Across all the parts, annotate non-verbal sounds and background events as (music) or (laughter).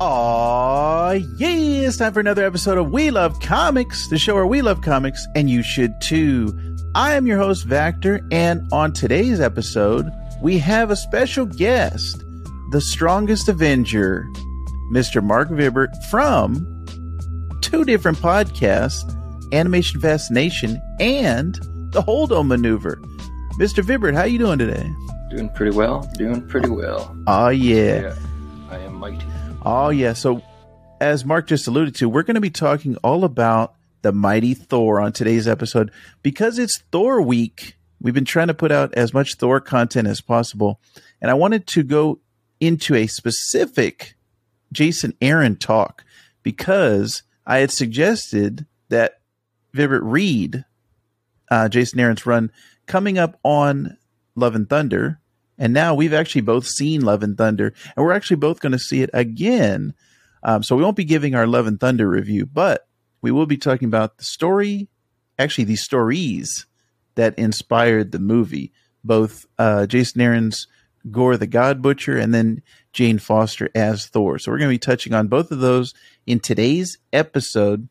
Aw, yeah, it's time for another episode of We Love Comics, the show where we love comics, and you should too. I am your host, Vactor, and on today's episode, we have a special guest, the strongest Avenger, Mr. Marc Vibbert from two different podcasts, Animation Fascination and The Holdo Maneuver. Mr. Vibbert, how are you doing today? Doing pretty well. Doing pretty well. Oh, yeah. Yeah, I am mighty. Oh, yeah. So, as Marc just alluded to, we're going to be talking all about the mighty Thor on today's episode because it's Thor week. We've been trying to put out as much Thor content as possible. And I wanted to go into a specific Jason Aaron talk because I had suggested that Vibbert read uh, Jason Aaron's run coming up on Love and Thunder. And now we've actually both seen Love and Thunder, and we're actually both going to see it again. Um, so we won't be giving our Love and Thunder review, but we will be talking about the story, actually, these stories that inspired the movie, both uh, Jason Aaron's Gorr the God Butcher and then Jane Foster as Thor. So we're going to be touching on both of those in today's episode.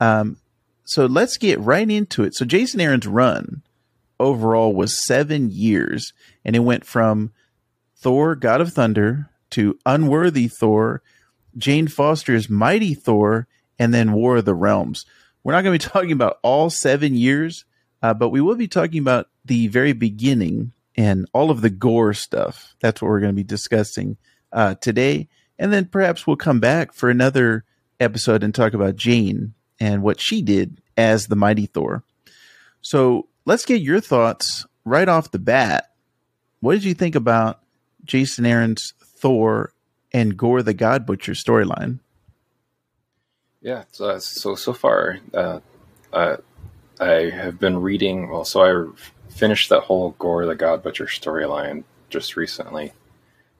Um, so let's get right into it. So Jason Aaron's run overall was seven years, and it went from Thor, God of Thunder, to Unworthy Thor, Jane Foster's Mighty Thor, and then War of the Realms. We're not going to be (laughs) talking about all seven years, uh, but we will be talking about the very beginning and all of the Gorr stuff. That's what we're going to be discussing uh, today. And then perhaps we'll come back for another episode and talk about Jane and what she did as the Mighty Thor. So let's get your thoughts right off the bat. What did you think about Jason Aaron's Thor and Gorr the God Butcher storyline? Yeah. So so so far, uh, uh, I have been reading. Well, so I finished that whole Gorr the God Butcher storyline just recently,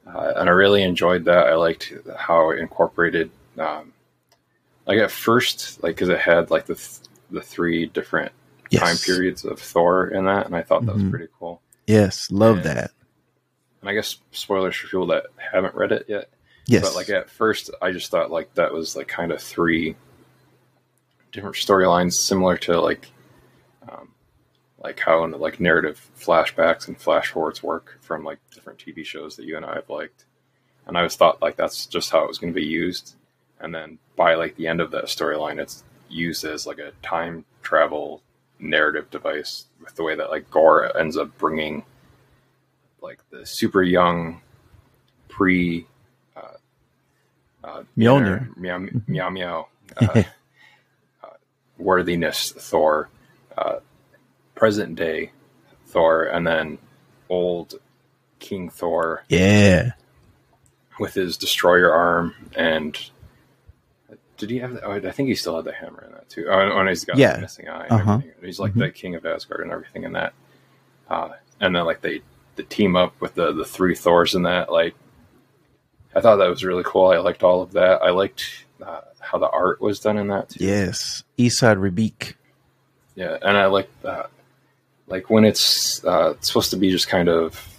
uh, and I really enjoyed that. I liked how it incorporated. Um, like at first, like because it had like the th- the three different Yes. time periods of Thor in that, and I thought that was Mhm. pretty cool. Yes, love And- that. And I guess spoilers for people that haven't read it yet. Yes. But like at first, I just thought like that was like kind of three different storylines, similar to like, um, like how like narrative flashbacks and flash forwards work from like different TV shows that you and I have liked. And I was thought like that's just how it was going to be used. And then by like the end of that storyline, it's used as like a time travel narrative device with the way that like Gorr ends up bringing like the super young pre uh, uh, Mjolnir. meow meow meow uh, uh, worthiness Thor, uh, present day Thor, and then old King Thor yeah. with his destroyer arm and. Did he have? The, oh, I think he still had the hammer in that too. Oh, and he's got Yeah. the missing eye. And Uh-huh. everything. He's like the king of Asgard and everything in that. Uh, and then like they the team up with the the three Thors in that. Like, I thought that was really cool. I liked all of that. I liked uh, how the art was done in that too. Yes. Esad Ribić. Yeah, and I like that. Like when it's uh, it's supposed to be just kind of,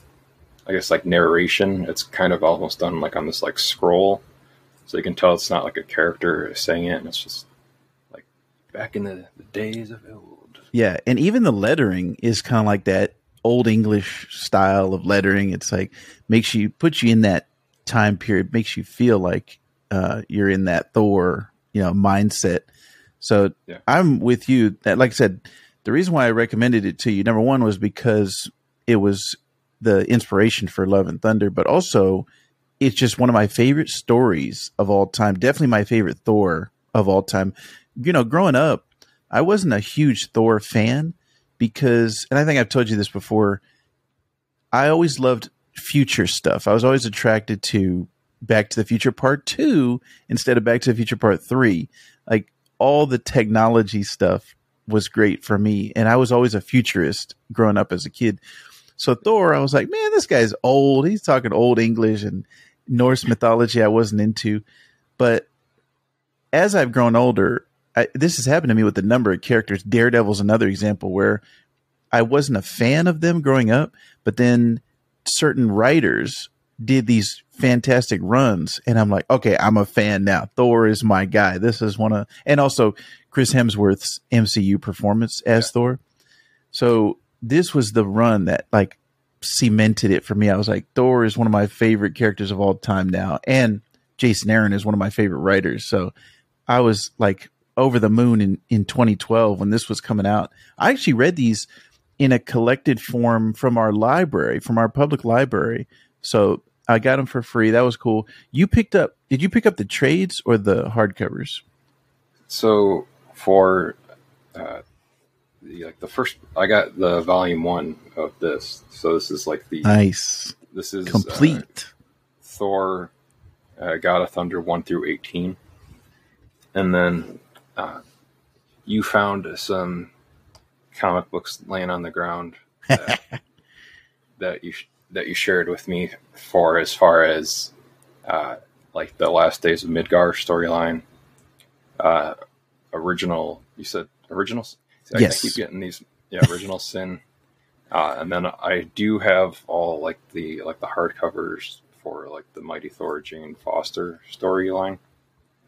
I guess like narration. It's kind of almost done like on this like scroll, so you can tell it's not like a character saying it, and it's just like back in the, the days of old. Yeah, and even the lettering is kind of like that old English style of lettering. It's like makes you puts you in that time period, makes you feel like uh, you're in that Thor, you know, mindset. So Yeah. I'm with you. That, like I said, the reason why I recommended it to you, number one, was because it was the inspiration for Love and Thunder, but also it's just one of my favorite stories of all time. Definitely my favorite Thor of all time. You know, growing up, I wasn't a huge Thor fan because, and I think I've told you this before, I always loved future stuff. I was always attracted to Back to the Future Part 2 instead of Back to the Future Part 3. Like all the technology stuff was great for me. And I was always a futurist growing up as a kid. So Thor, I was like, man, this guy's old. He's talking old English and Norse mythology I wasn't into. But as I've grown older, I, this has happened to me with a number of characters. Daredevil's another example where I wasn't a fan of them growing up, but then certain writers did these fantastic runs, and I'm like, okay, I'm a fan now. Thor is my guy. This is one of, and also Chris Hemsworth's MCU performance as yeah. Thor. So this was the run that like cemented it for me. I was like, Thor is one of my favorite characters of all time now, and Jason Aaron is one of my favorite writers. So I was like over the moon in in 2012 when this was coming out. I actually read these in a collected form from our library, from our public library. So I got them for free. That was cool. You picked up? Did you pick up the trades or the hardcovers? So for uh, like the first, I got the volume one of this. So this is like the nice. This is complete uh, Thor, uh, God of Thunder one through eighteen, and then uh, you found some comic books laying on the ground (laughs) that, that you that you shared with me for as far as uh, like the last days of Midgard storyline, uh, original. You said originals. I, yes. I keep getting these. Yeah, original sin. Uh, and then I do have all like the like the hardcovers for like the Mighty Thor Jane Foster storyline.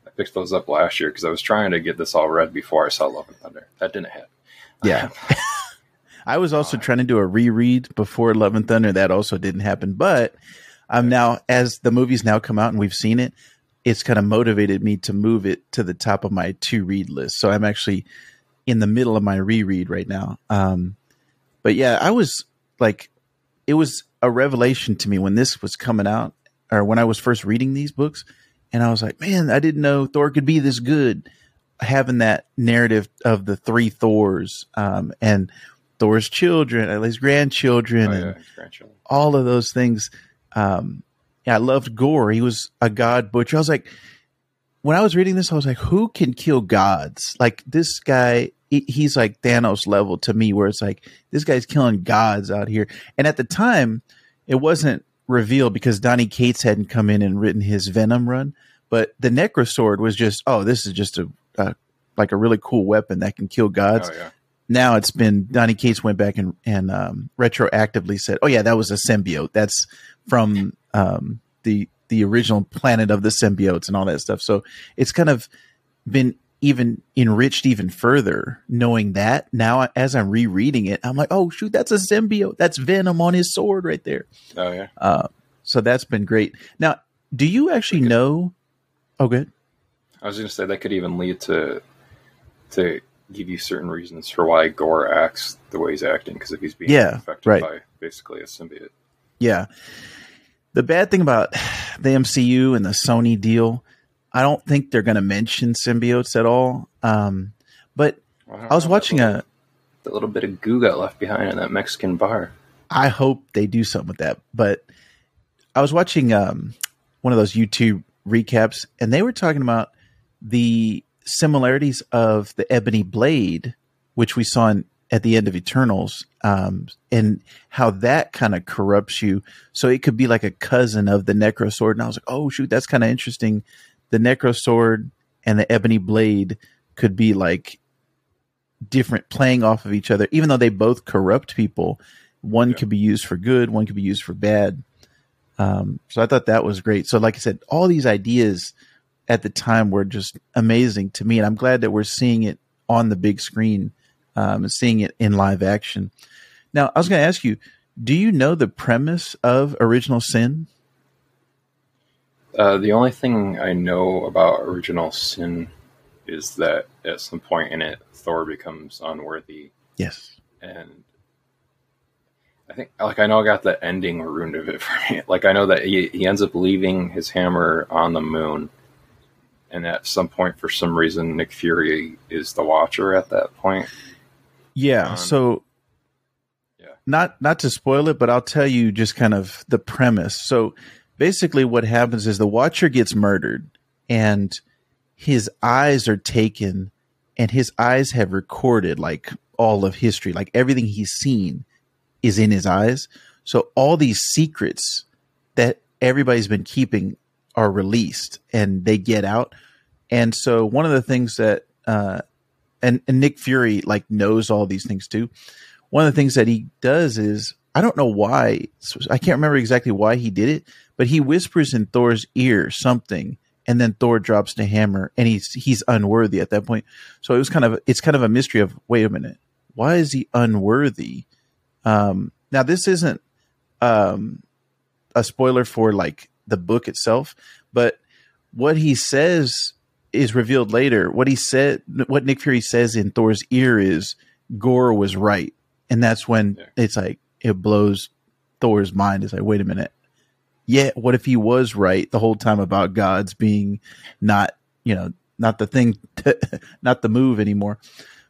I picked those up last year because I was trying to get this all read before I saw Love and Thunder. That didn't happen. Yeah. (laughs) I was also uh, trying to do a reread before Love and Thunder. That also didn't happen. But I'm now, as the movie's now come out and we've seen it, it's kind of motivated me to move it to the top of my to read list. So I'm actually in the middle of my reread right now. Um, but yeah, I was like, it was a revelation to me when this was coming out or when I was first reading these books. And I was like, man, I didn't know Thor could be this good having that narrative of the three Thors um, and Thor's children, at least grandchildren, oh, yeah, and grandchildren. all of those things. Um, yeah, I loved Gorr. He was a god butcher. I was like, when I was reading this, I was like, who can kill gods? Like this guy, he's like Thanos level to me, where it's like this guy's killing gods out here. And at the time, it wasn't revealed because Donny Cates hadn't come in and written his Venom run. But the Necrosword was just, oh, this is just a, like a really cool weapon that can kill gods. Oh, yeah. Now it's been Donny Cates went back and and um, retroactively said, "Oh yeah, that was a symbiote. That's from um, the the original planet of the symbiotes and all that stuff." So it's kind of been even enriched even further knowing that. Now as i'm rereading it i'm like oh shoot that's a symbiote. That's venom on his sword right there. Oh yeah. Uh, so that's been great. Now do you actually know? Oh good. I was going to say that could even lead to to give you certain reasons for why Gorr acts the way he's acting because if he's being yeah, affected right. by basically a symbiote. Yeah. The bad thing about the MCU and the Sony deal, I don't think they're going to mention symbiotes at all. Um, but well, I, I, was watching little, a the little bit of goo got left behind in that Mexican bar. I hope they do something with that. But I was watching um, one of those YouTube recaps, and they were talking about the similarities of the ebony blade, which we saw in, at the end of Eternals, um, and how that kind of corrupts you. So it could be like a cousin of the Necro Sword. And I was like, oh shoot, that's kind of interesting. The Necro Sword and the ebony blade could be like different, playing off of each other, even though they both corrupt people. One yeah. could be used for good, one could be used for bad. Um, so I thought that was great. So, like I said, all these ideas at the time were just amazing to me, and I'm glad that we're seeing it on the big screen, um, seeing it in live action. Now, I was going to ask you, do you know the premise of Original Sin? Uh, the only thing I know about Original Sin is that at some point in it, Thor becomes unworthy. Yes. And I think, like, I know I got the ending ruined of it (laughs) for me. Like, I know that he, he ends up leaving his hammer on the moon and at some point, for some reason, Nick Fury is the Watcher at that point. Yeah. Um, so, yeah. Not not to spoil it, but I'll tell you just kind of the premise. So, basically, what happens is the Watcher gets murdered, and his eyes are taken, and his eyes have recorded like all of history, like everything he's seen is in his eyes. So all these secrets that everybody's been keeping are released and they get out. And so one of the things that uh, and, and Nick Fury like knows all these things too. One of the things that he does is I don't know why. I can't remember exactly why he did it, but he whispers in Thor's ear something, and then Thor drops the hammer, and he's he's unworthy at that point. So it was kind of it's kind of a mystery of wait a minute, why is he unworthy? Um, now this isn't um, a spoiler for like the book itself, but what he says is revealed later. What he said, what Nick Fury says in Thor's ear is Gorr was right, and that's when yeah. it's like it blows Thor's mind. It's like, wait a minute, yeah, what if he was right the whole time about gods being not, you know, not the thing, to, (laughs) not the move anymore?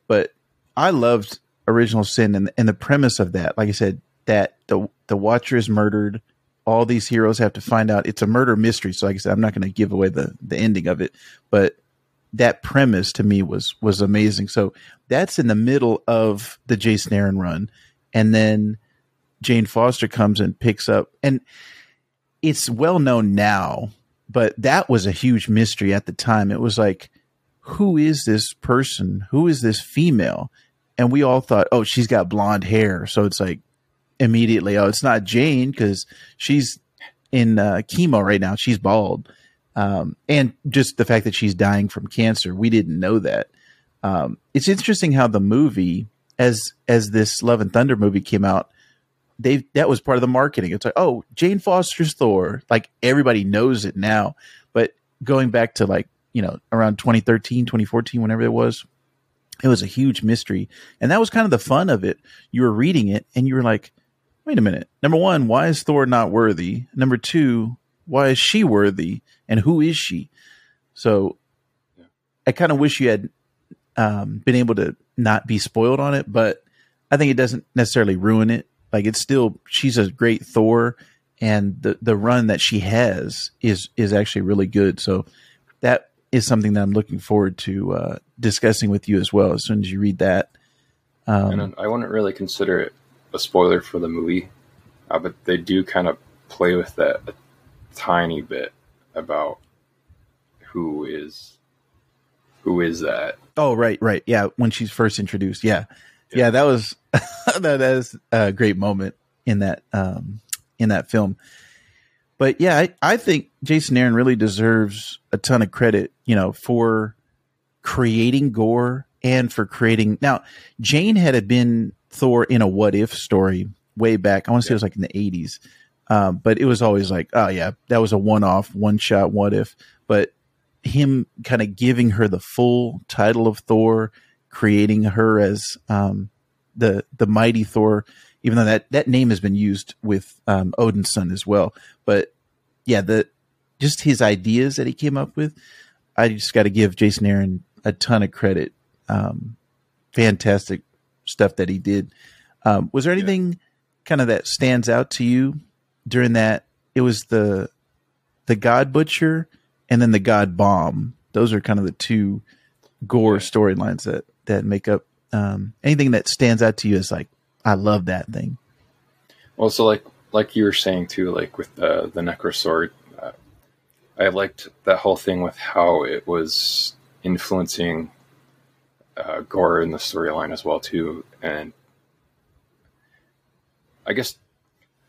But I loved Original Sin and, and the premise of that. Like I said, that the the Watcher is murdered. All these heroes have to find out. It's a murder mystery. So, like I said, I'm not going to give away the the ending of it, but that premise to me was was amazing. So that's in the middle of the Jason Aaron run, and then Jane Foster comes and picks up, and it's well known now, but that was a huge mystery at the time. It was like, who is this person? Who is this female? And we all thought, oh, she's got blonde hair, so it's like immediately, oh, it's not Jane because she's in uh, chemo right now. She's bald um, and just the fact that she's dying from cancer. We didn't know that. Um, it's interesting how the movie, as as this Love and Thunder movie came out, they that was part of the marketing. It's like, oh, Jane Foster's Thor. Like everybody knows it now. But going back to like you know around 2013, 2014, whenever it was, it was a huge mystery, and that was kind of the fun of it. You were reading it, and you were like, wait a minute. Number one, why is Thor not worthy? Number two, why is she worthy? and who is she? So. I kind of wish you had um, been able to not be spoiled on it, but I think it doesn't necessarily ruin it. Like it's still she's a great Thor, and the the run that she has is is actually really good. So that is something that I'm looking forward to uh, discussing with you as well as soon as you read that. Um, and I wouldn't really consider it a spoiler for the movie, uh, but they do kind of play with that a tiny bit about who is who is that. Oh, right, right. Yeah, when she's first introduced. Yeah. Yeah, that was (laughs) that is a great moment in that um in that film. But yeah, I, I think Jason Aaron really deserves a ton of credit, you know, for creating Gorr and for creating now Jane had been Thor in a what if story way back. I want to say yeah. it was like in the eighties. Um, but it was always like, oh yeah, that was a one off, one shot, what if. But him kind of giving her the full title of Thor, creating her as um, the the mighty Thor, even though that that name has been used with um, Odin's son as well. But yeah, the just his ideas that he came up with, I just got to give Jason Aaron a ton of credit. Um, fantastic stuff that he did. Um, was there anything yeah. kind of that stands out to you during that it was the the God Butcher and then the God Bomb. Those are kind of the two Gorr storylines that that make up um, anything that stands out to you as like I love that thing. Well, so like like you were saying too, like with the the Necrosword, uh, I liked that whole thing with how it was influencing uh, Gorr in the storyline as well too, and I guess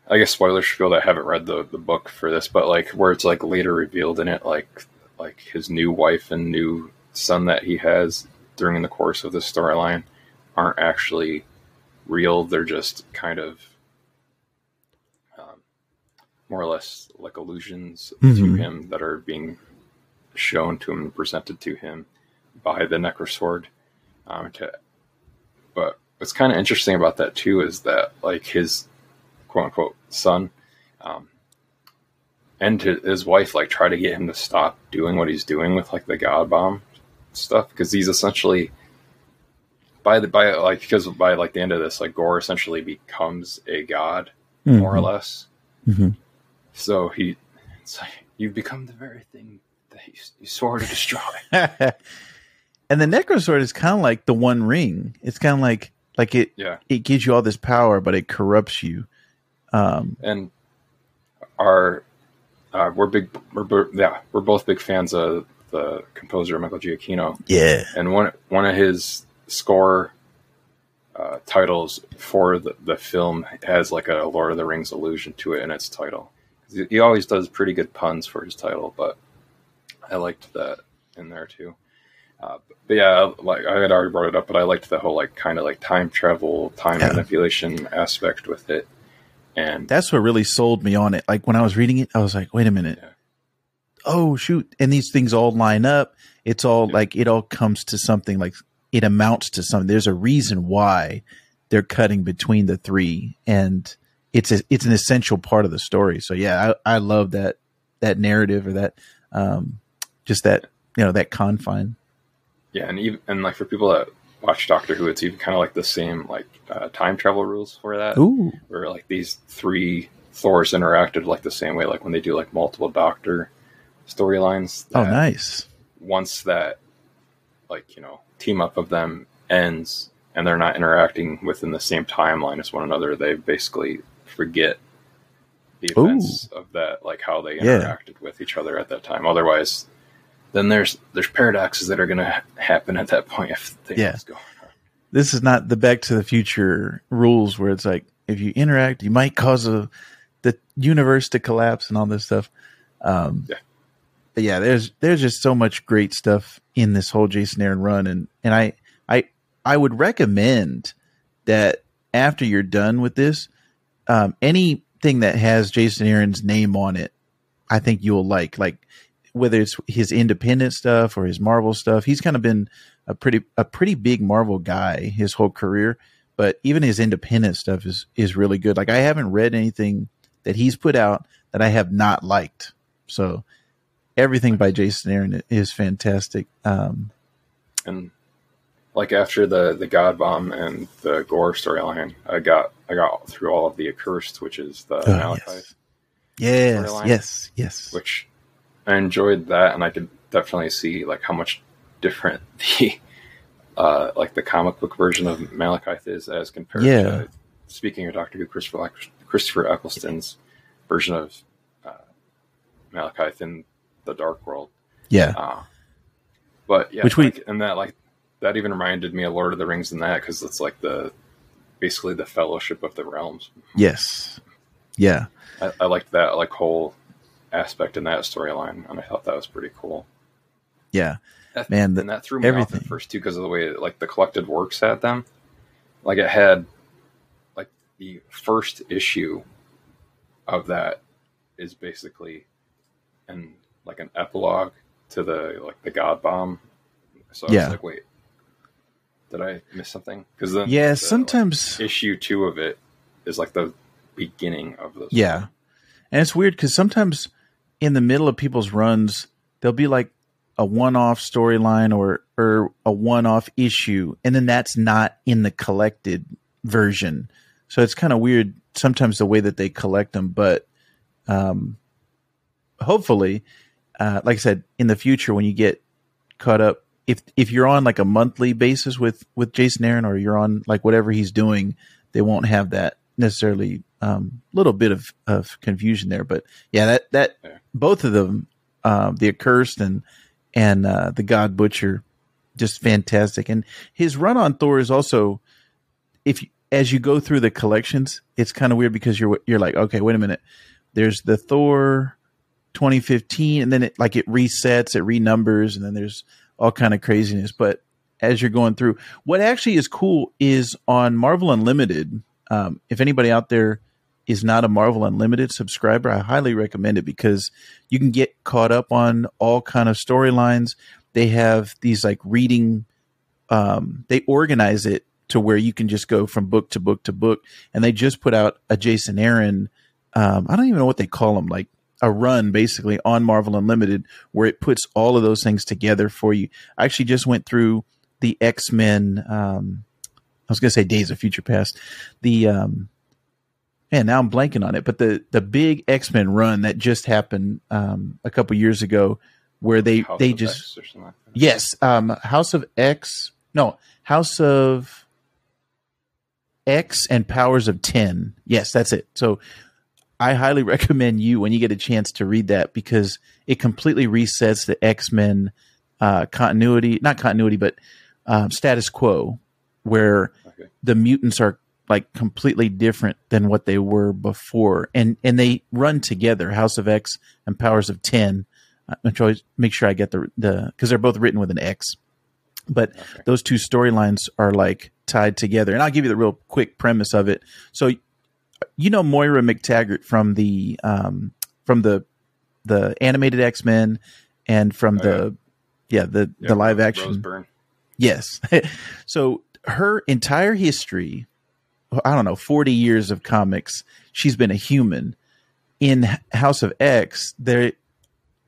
I guess spoilers that I haven't read the, the book for this, but like where it's like later revealed in it, like like his new wife and new son that he has during the course of the storyline aren't actually real. They're just kind of um, more or less like illusions mm-hmm. to him that are being shown to him and presented to him by the Necrosword. Um, to, but what's kind of interesting about that too is that like his quote unquote son, um, and his wife like try to get him to stop doing what he's doing with like the god bomb stuff because he's essentially by the by like because by like the end of this like Gorr essentially becomes a god mm-hmm. more or less. Mm-hmm. So he, it's like you've become the very thing that you, he swore to destroy. (laughs) and the Necrosword is kind of like the One Ring. It's kind of like like it yeah. it gives you all this power, but it corrupts you. Um, and our uh, we're big we're yeah we're both big fans of the composer Michael Giacchino. Yeah, and one one of his score uh, titles for the, the film has like a Lord of the Rings allusion to it in its title. He always does pretty good puns for his title, but I liked that in there too. Uh, but yeah, like I had already brought it up, but I liked the whole like kind of like time travel, time Yeah. manipulation aspect with it, and That's what really sold me on it. Like when I was reading it, I was like, wait a minute. Yeah. Oh shoot. And these things all line up. It's all Yeah. like it all comes to something like it amounts to something. There's a reason why they're cutting between the three and it's a, it's an essential part of the story. So yeah, I, I love that that narrative or that um just that you know that confine. yeah, and even and like for people that watch Doctor Who, it's even kind of like the same like uh, time travel rules for that. Ooh. where like these three Thors interacted like the same way, like when they do like multiple Doctor storylines. Oh nice. Once that like you know team up of them ends and they're not interacting within the same timeline as one another, they basically forget the Ooh. events of that, like how they Yeah. interacted with each other at that time. Otherwise, then there's there's paradoxes that are going to happen at that point if things Yeah. go. this is not the Back to the Future rules where it's like if you interact, you might cause a the universe to collapse and all this stuff. Um, Yeah. But yeah, there's there's just so much great stuff in this whole Jason Aaron run, and and I I I would recommend that after you're done with this, um, anything that has Jason Aaron's name on it, I think you'll like like whether it's his independent stuff or his Marvel stuff. He's kind of been a pretty a pretty big Marvel guy his whole career, but even his independent stuff is is really good. Like I haven't read anything that he's put out that I have not liked. So everything by Jason Aaron is fantastic. Um, and like after the the God Bomb and the Gorr storyline, I got I got through all of the accursed, which is the oh, Malekith, yes, yes, yes, yes. which I enjoyed that, and I could definitely see like how much different (laughs) the uh, like the comic book version of Malekith is as compared Yeah. to speaking of Doctor Who, Christopher Christopher Eccleston's version of uh, Malekith in the Dark World. Yeah, Uh, but yeah, Which we- and that like that even reminded me of Lord of the Rings in that because it's like the basically the Fellowship of the Realms. yes, yeah. I, I liked that like whole aspect in that storyline, and I thought that was pretty cool. Yeah, That- Man, the- and that threw me off everything. at first too because of the way like the collected works had them. Like it had like the first issue of that is basically and like an epilogue to the like the God Bomb. So I Yeah. was like, wait, did I miss something? Because then yeah. the, like, Sometimes, issue two of it is like the beginning of the yeah, and it's weird because sometimes in the middle of people's runs, there'll be like a one-off storyline or or a one-off issue, and then that's not in the collected version. So it's kind of weird sometimes the way that they collect them, but um, hopefully, uh, like I said, in the future when you get caught up, if if you're on like a monthly basis with with Jason Aaron or you're on like whatever he's doing, they won't have that necessarily um little bit of of confusion there. But yeah, that that Yeah. both of them, um, the accursed and and uh, the God Butcher, just fantastic. And his run on Thor is also, if you, as you go through the collections, it's kind of weird because you're you're like, okay, wait a minute. There's the Thor 2015, and then it like it resets, it renumbers, and then there's all kind of craziness. But as you're going through, what actually is cool is on Marvel Unlimited. Um, if anybody out there is not a Marvel Unlimited subscriber, I highly recommend it because you can get caught up on all kind of storylines. They have these like reading. Um, they organize it to where you can just go from book to book to book, and they just put out a Jason Aaron. Um, I don't even know what they call them, like a run basically on Marvel Unlimited, where it puts all of those things together for you. I actually just went through the X Men. Um, I was going to say Days of Future Past. The um, man, now I'm blanking on it, but the the big X Men run that just happened um, a couple years ago, where they House they just X or something like. Yes, um, House of X. No, House of X and Powers of Ten. Yes, that's it. So I highly (laughs) recommend you when you get a chance to read that because it completely resets the X Men uh, continuity, not continuity, but um, status quo where Okay. the mutants are like completely different than what they were before, and and they run together. House of X and Powers of Ten. I'm trying to make sure I get the the because they're both written with an X, but Okay. those two storylines are like tied together. And I'll give you the real quick premise of it. So, you know Moira MacTaggert from the um, from the the animated X Men and from Oh, the yeah, the Yeah, the live action. Yes. (laughs) so her entire history, I don't know, 40 years of comics, she's been a human. In House of X, they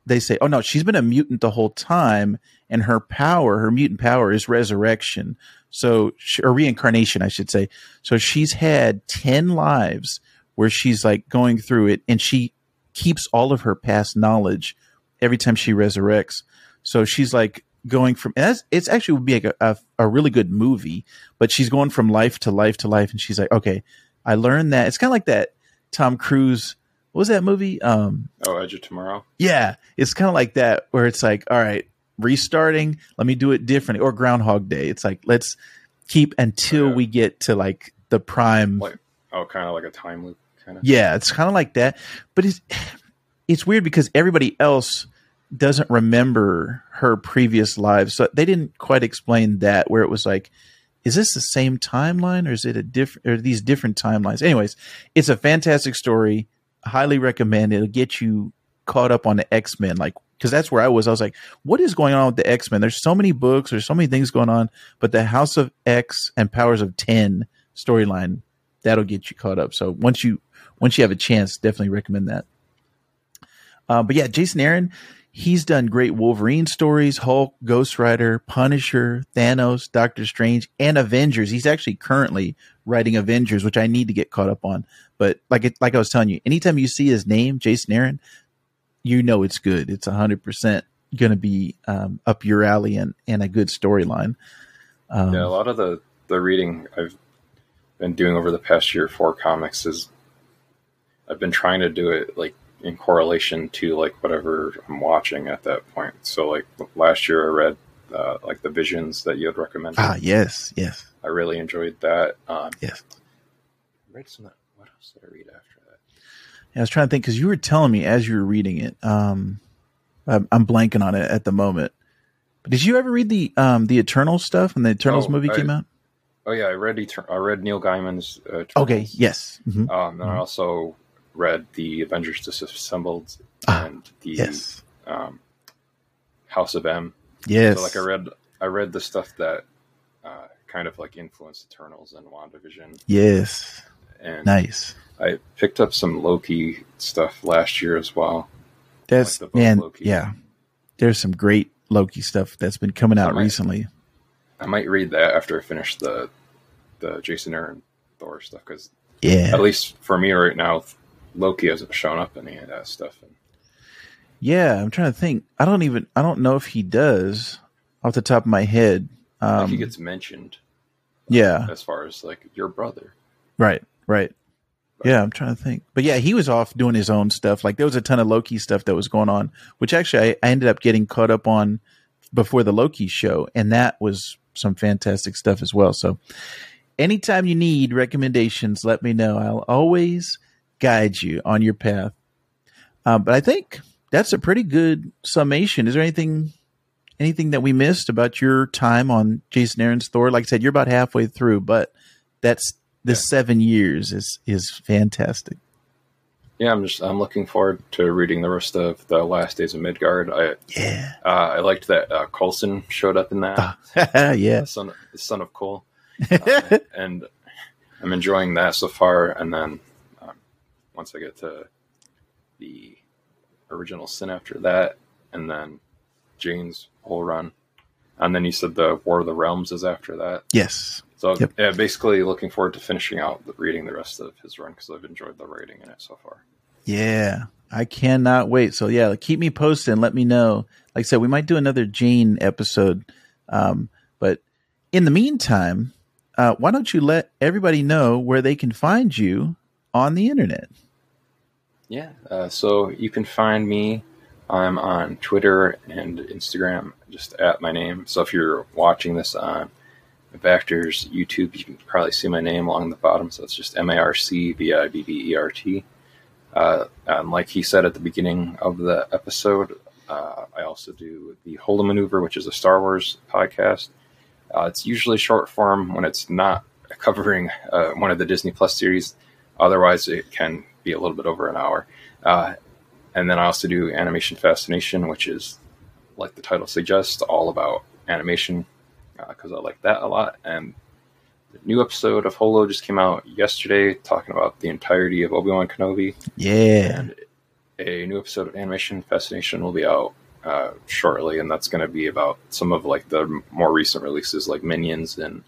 they say, "Oh no, she's been a mutant the whole time and her power, her mutant power is resurrection." So or reincarnation, I should say. So she's had 10 lives where she's like going through it and she keeps all of her past knowledge every time she resurrects. So she's like going from and that's it's actually would be like a, a, a really good movie, but she's going from life to life to life, and she's like, okay, I learned that. It's kind of like that Tom Cruise. What was that movie? Um, Oh, Edge of Tomorrow. yeah, it's kind of like that where it's like, all right, restarting. Let me do it differently. Or Groundhog Day. It's like let's keep until yeah. we get to like the prime. Like oh, kind of like a time loop, kind of. Yeah, it's kind of like that, but it's it's weird because everybody else doesn't remember her previous lives, so they didn't quite explain that. Where it was like, is this the same timeline or is it a different? Or these different timelines? Anyways, it's a fantastic story. Highly recommend. It'll get you caught up on the X Men, like because that's where I was. I was like, what is going on with the X Men? There's so many books, there's so many things going on, but the House of X and Powers of Ten storyline that'll get you caught up. So once you once you have a chance, definitely recommend that. Uh, but yeah, Jason Aaron, he's done great Wolverine stories, Hulk, Ghost Rider, Punisher, Thanos, Doctor Strange, and Avengers. He's actually currently writing Avengers, which I need to get caught up on. But like it, like I was telling you, anytime you see his name, Jason Aaron, you know it's good. It's hundred percent going to be um, up your alley and and a good storyline. Um, Yeah, a lot of the the reading I've been doing over the past year for comics is I've been trying to do it like in correlation to like whatever I'm watching at that point. So like last year I read uh, like the Visions that you had recommended. ah, yes, yes, I really enjoyed that. Um, yes. I read some. What else did I read after I was trying to think because you were telling me as you were reading it. Um, I'm, I'm blanking on it at the moment. But did you ever read the um the Eternal stuff when the Eternals Oh, movie I- came out? Oh yeah, I read Eter- I read Neil Gaiman's. Uh, Okay, yes, Mhm. Um, and I Mhm. also read the Avengers Disassembled Ah, and the yes, um, House of M. yes. So like I read, I read the stuff that uh, kind of like influenced Eternals and WandaVision, yes, and nice. I picked up some Loki stuff last year as well. That's like the man, Loki. yeah. There's some great Loki stuff that's been coming out So my- recently. I might read that after I finish the the Jason Aaron Thor stuff because Yeah, at least for me right now, Loki hasn't shown up in any of that stuff. And yeah. I'm trying to think. I don't even. I don't know if he does off the top of my head. Um, think he gets mentioned yeah, as far as like your brother. Right, right. Yeah, I'm trying to think. But yeah, he was off doing his own stuff. Like there was a ton of Loki stuff that was going on, which actually I, I ended up getting caught up on before the Loki show, and that was some fantastic stuff as well. So anytime you need recommendations, let me know. I'll always guide you on your path. Uh, but I think that's a pretty good summation. Is there anything anything that we missed about your time on Jason Aaron's Thor? Like I said, you're about halfway through, but that's the Yeah. seven years is is fantastic. Yeah, I'm just I'm looking forward to reading the rest of the Last Days of Midgard. I Yeah, uh, I liked that uh, Coulson showed up in that. (laughs) yeah, the son, the son of Cole, (laughs) uh, and I'm enjoying that so far. And then um, once I get to the original sin after that, and then Jane's whole run, and then you said the War of the Realms is after that. yes, So Yep. yeah, basically looking forward to finishing out the, reading the rest of his run because I've enjoyed the writing in it so far. yeah. I cannot wait. So yeah, keep me posted and let me know. Like I said, we might do another Jane episode. Um, but in the meantime, uh, why don't you let everybody know where they can find you on the internet? Yeah. Uh, so you can find me. I'm on Twitter and Instagram, just at my name. So if you're watching this on Vactor's YouTube. You can probably see my name along the bottom, so it's just M A R C V I B B E R T. Uh, and like he said at the beginning of the episode, uh, I also do the Holo Maneuver, which is a Star Wars podcast. Uh, it's usually short form when it's not (laughs) covering uh, one of the Disney Plus series. Otherwise, it can be a little bit over an hour. Uh, and then I also do Animation Fascination, which is, like the title suggests, all about animation because uh, I like that a lot. And the new episode of Holo just came out yesterday, talking about the entirety of Obi Wan Kenobi. Yeah. And a new episode of Animation Fascination will be out uh, shortly, and that's going to be about some of like the more recent releases, like Minions and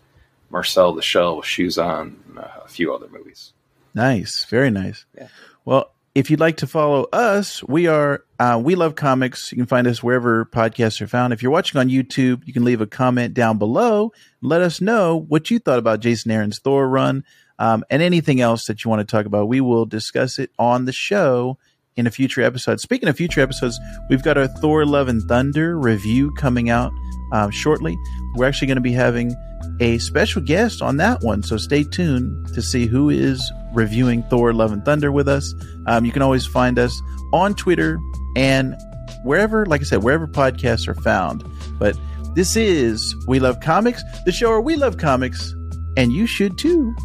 Marcel the Shell with shoes on, and a few other movies. Nice, very nice. Yeah. Well, if you'd like to follow us, we are uh, we love comics. You can find us wherever podcasts are found. If you're watching on YouTube, you can leave a comment down below. Let us know what you thought about Jason Aaron's Thor run um, and anything else that you want to talk about. We will discuss it on the show in a future episode. Speaking of future episodes, we've got our Thor Love and Thunder review coming out um, shortly. We're actually going to be having a special guest on that one, so stay tuned to see who is reviewing Thor Love and Thunder with us. Um, you can always find us on Twitter and wherever, like I said, wherever podcasts are found. But this is We Love Comics, the show where we love comics, and you should too.